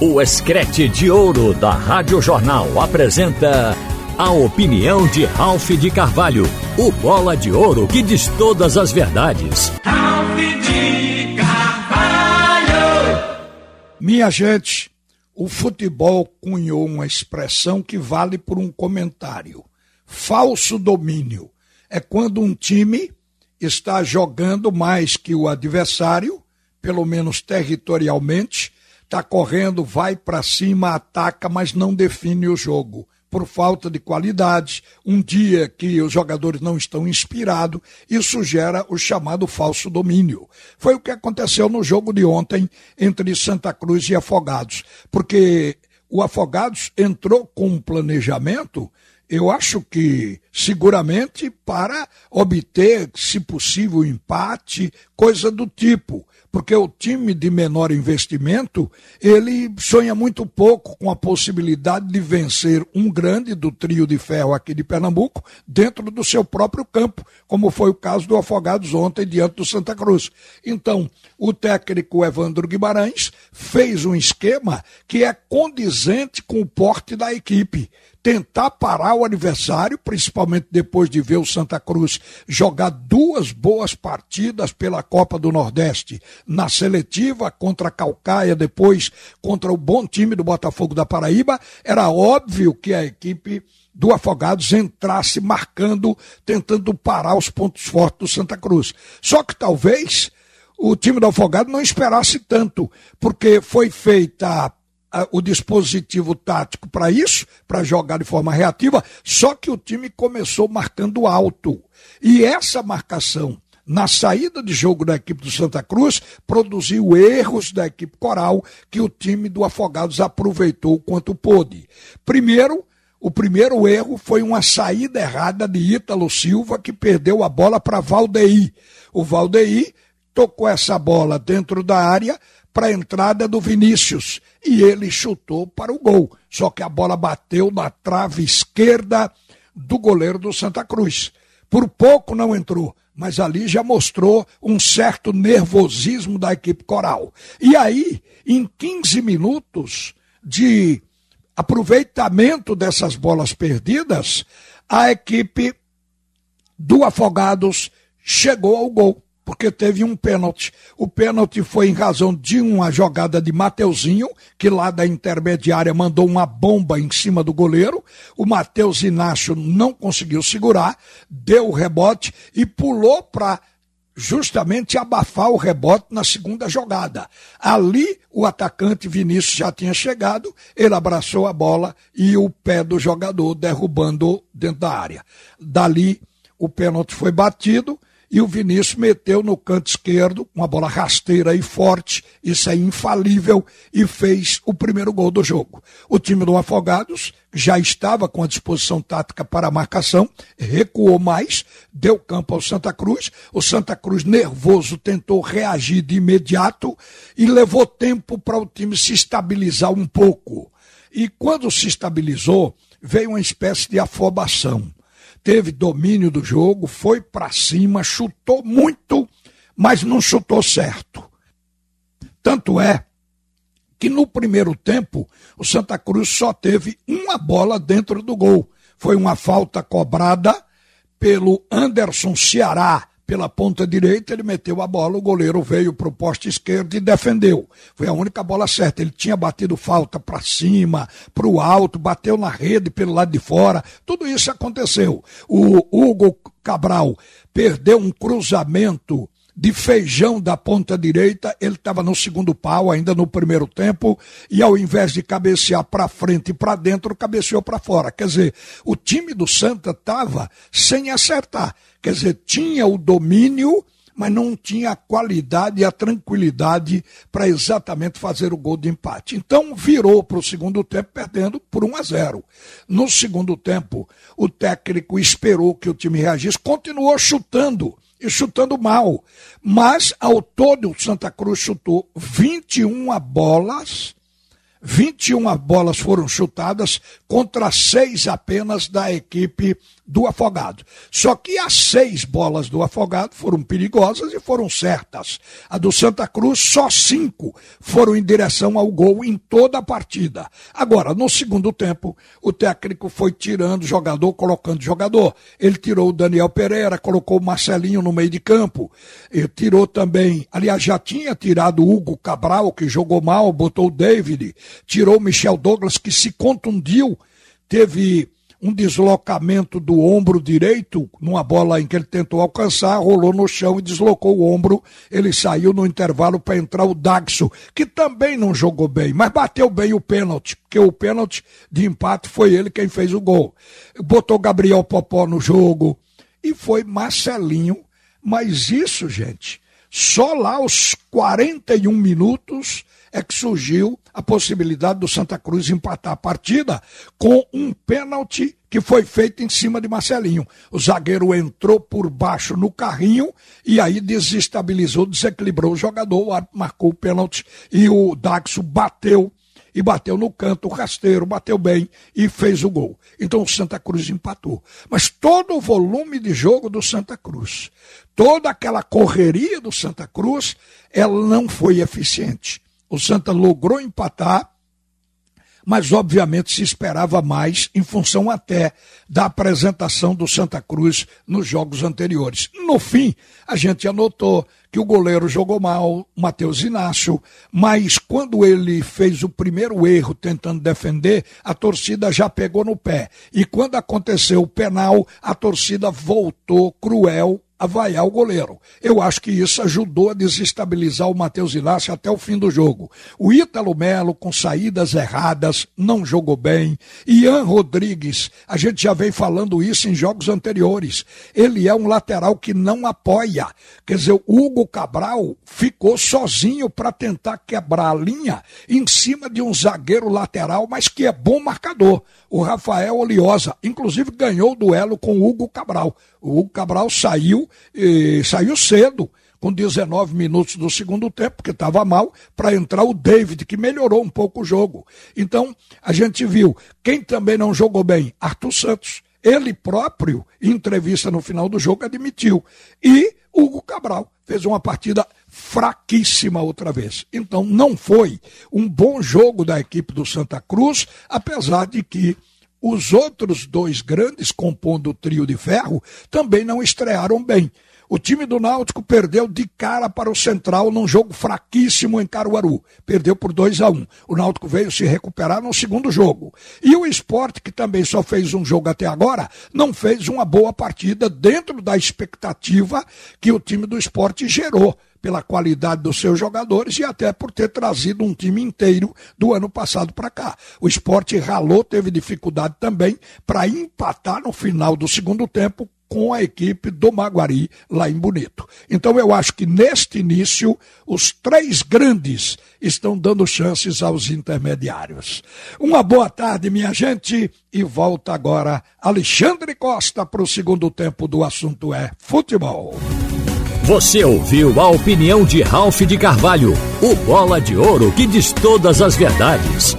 O Escrete de Ouro da Rádio Jornal apresenta a opinião de Ralph de Carvalho, o bola de ouro que diz todas as verdades. Ralph de Carvalho! Minha gente, o futebol cunhou uma expressão que vale por um comentário: falso domínio. É quando um time está jogando mais que o adversário, pelo menos territorialmente, está correndo, vai para cima, ataca, mas não define o jogo por falta de qualidade, um dia que os jogadores não estão inspirados, isso gera o chamado falso domínio. Foi o que aconteceu no jogo de ontem entre Santa Cruz e Afogados, porque o Afogados entrou com um planejamento eu acho que seguramente para obter, se possível, empate, coisa do tipo porque o time de menor investimento, ele sonha muito pouco com a possibilidade de vencer um grande do trio de ferro aqui de Pernambuco dentro do seu próprio campo, como foi o caso do Afogados ontem diante do Santa Cruz. Então, o técnico Evandro Guimarães fez um esquema que é condizente com o porte da equipe tentar parar o adversário, principalmente depois de ver o Santa Cruz jogar duas boas partidas pela Copa do Nordeste, na seletiva contra a Calcaia, depois contra o bom time do Botafogo da Paraíba, era óbvio que a equipe do Afogados entrasse marcando, tentando parar os pontos fortes do Santa Cruz. Só que talvez o time do Afogado não esperasse tanto, porque foi feita o dispositivo tático para isso, para jogar de forma reativa, só que o time começou marcando alto. E essa marcação na saída de jogo da equipe do Santa Cruz, produziu erros da equipe coral que o time do Afogados aproveitou quanto pôde. Primeiro, o primeiro erro foi uma saída errada de Ítalo Silva, que perdeu a bola para Valdeir. O Valdeir tocou essa bola dentro da área para a entrada do Vinícius e ele chutou para o gol. Só que a bola bateu na trave esquerda do goleiro do Santa Cruz. Por pouco não entrou, mas ali já mostrou um certo nervosismo da equipe coral. E aí, em 15 minutos de aproveitamento dessas bolas perdidas, a equipe do Afogados chegou ao gol porque teve um pênalti. O pênalti foi em razão de uma jogada de Mateuzinho, que lá da intermediária mandou uma bomba em cima do goleiro. O Matheus Inácio não conseguiu segurar, deu o rebote e pulou para justamente abafar o rebote na segunda jogada. Ali o atacante Vinícius já tinha chegado, ele abraçou a bola e o pé do jogador derrubando dentro da área. Dali o pênalti foi batido e o Vinícius meteu no canto esquerdo, uma bola rasteira e forte, isso é infalível, e fez o primeiro gol do jogo. O time do Afogados já estava com a disposição tática para a marcação, recuou mais, deu campo ao Santa Cruz. O Santa Cruz, nervoso, tentou reagir de imediato e levou tempo para o time se estabilizar um pouco. E quando se estabilizou, veio uma espécie de afobação teve domínio do jogo, foi para cima, chutou muito, mas não chutou certo. Tanto é que no primeiro tempo o Santa Cruz só teve uma bola dentro do gol. Foi uma falta cobrada pelo Anderson Ceará, pela ponta direita, ele meteu a bola, o goleiro veio para o poste esquerdo e defendeu. Foi a única bola certa. Ele tinha batido falta para cima, para o alto, bateu na rede pelo lado de fora. Tudo isso aconteceu. O Hugo Cabral perdeu um cruzamento de feijão da ponta direita, ele estava no segundo pau, ainda no primeiro tempo, e ao invés de cabecear para frente e para dentro, cabeceou para fora. Quer dizer, o time do Santa estava sem acertar. Quer dizer, tinha o domínio, mas não tinha a qualidade e a tranquilidade para exatamente fazer o gol de empate. Então virou para o segundo tempo perdendo por 1 a 0. No segundo tempo, o técnico esperou que o time reagisse, continuou chutando e chutando mal. Mas, ao todo, o Santa Cruz chutou 21 bolas, 21 bolas foram chutadas contra seis apenas da equipe do Afogado. Só que as seis bolas do Afogado foram perigosas e foram certas. A do Santa Cruz, só cinco foram em direção ao gol em toda a partida. Agora, no segundo tempo, o técnico foi tirando jogador, colocando jogador. Ele tirou o Daniel Pereira, colocou o Marcelinho no meio de campo. Ele tirou também, aliás, já tinha tirado o Hugo Cabral, que jogou mal, botou o David, tirou Michel Douglas, que se contundiu, teve um deslocamento do ombro direito, numa bola em que ele tentou alcançar, rolou no chão e deslocou o ombro. Ele saiu no intervalo para entrar o Daxo, que também não jogou bem, mas bateu bem o pênalti, porque o pênalti de empate foi ele quem fez o gol. Botou Gabriel Popó no jogo e foi Marcelinho. Mas isso, gente, só lá aos 41 minutos é que surgiu a possibilidade do Santa Cruz empatar a partida com um pênalti que foi feito em cima de Marcelinho. O zagueiro entrou por baixo no carrinho e aí desestabilizou, desequilibrou o jogador, marcou o pênalti e o Daxo bateu e bateu no canto, o rasteiro bateu bem e fez o gol. Então o Santa Cruz empatou. Mas todo o volume de jogo do Santa Cruz, toda aquela correria do Santa Cruz, ela não foi eficiente. O Santa logrou empatar, mas obviamente se esperava mais em função até da apresentação do Santa Cruz nos jogos anteriores. No fim, a gente anotou que o goleiro jogou mal, Matheus Inácio, mas quando ele fez o primeiro erro tentando defender, a torcida já pegou no pé. E quando aconteceu o penal, a torcida voltou cruel a vaiar o goleiro. Eu acho que isso ajudou a desestabilizar o Matheus Inácio até o fim do jogo. O Ítalo Melo, com saídas erradas, não jogou bem. Ian Rodrigues, a gente já vem falando isso em jogos anteriores. Ele é um lateral que não apoia. Quer dizer, o Hugo Cabral ficou sozinho para tentar quebrar a linha em cima de um zagueiro lateral, mas que é bom marcador. O Rafael Oliosa, inclusive, ganhou o duelo com o Hugo Cabral. O Hugo Cabral saiu, e saiu cedo, com 19 minutos do segundo tempo, porque estava mal, para entrar o David, que melhorou um pouco o jogo. Então, a gente viu. Quem também não jogou bem? Arthur Santos. Ele próprio, em entrevista no final do jogo, admitiu. E Hugo Cabral fez uma partida fraquíssima outra vez. Então, não foi um bom jogo da equipe do Santa Cruz, apesar de que os outros dois grandes compondo o trio de ferro também não estrearam bem. O time do Náutico perdeu de cara para o Central num jogo fraquíssimo em Caruaru. Perdeu por 2 a 1 um. O Náutico veio se recuperar no segundo jogo. E o esporte, que também só fez um jogo até agora, não fez uma boa partida dentro da expectativa que o time do esporte gerou pela qualidade dos seus jogadores e até por ter trazido um time inteiro do ano passado para cá. O esporte ralou, teve dificuldade também para empatar no final do segundo tempo com a equipe do Maguari lá em Bonito. Então eu acho que neste início os três grandes estão dando chances aos intermediários. Uma boa tarde, minha gente, e volta agora Alexandre Costa para o segundo tempo do assunto é futebol. Você ouviu a opinião de Ralph de Carvalho, o bola de ouro que diz todas as verdades.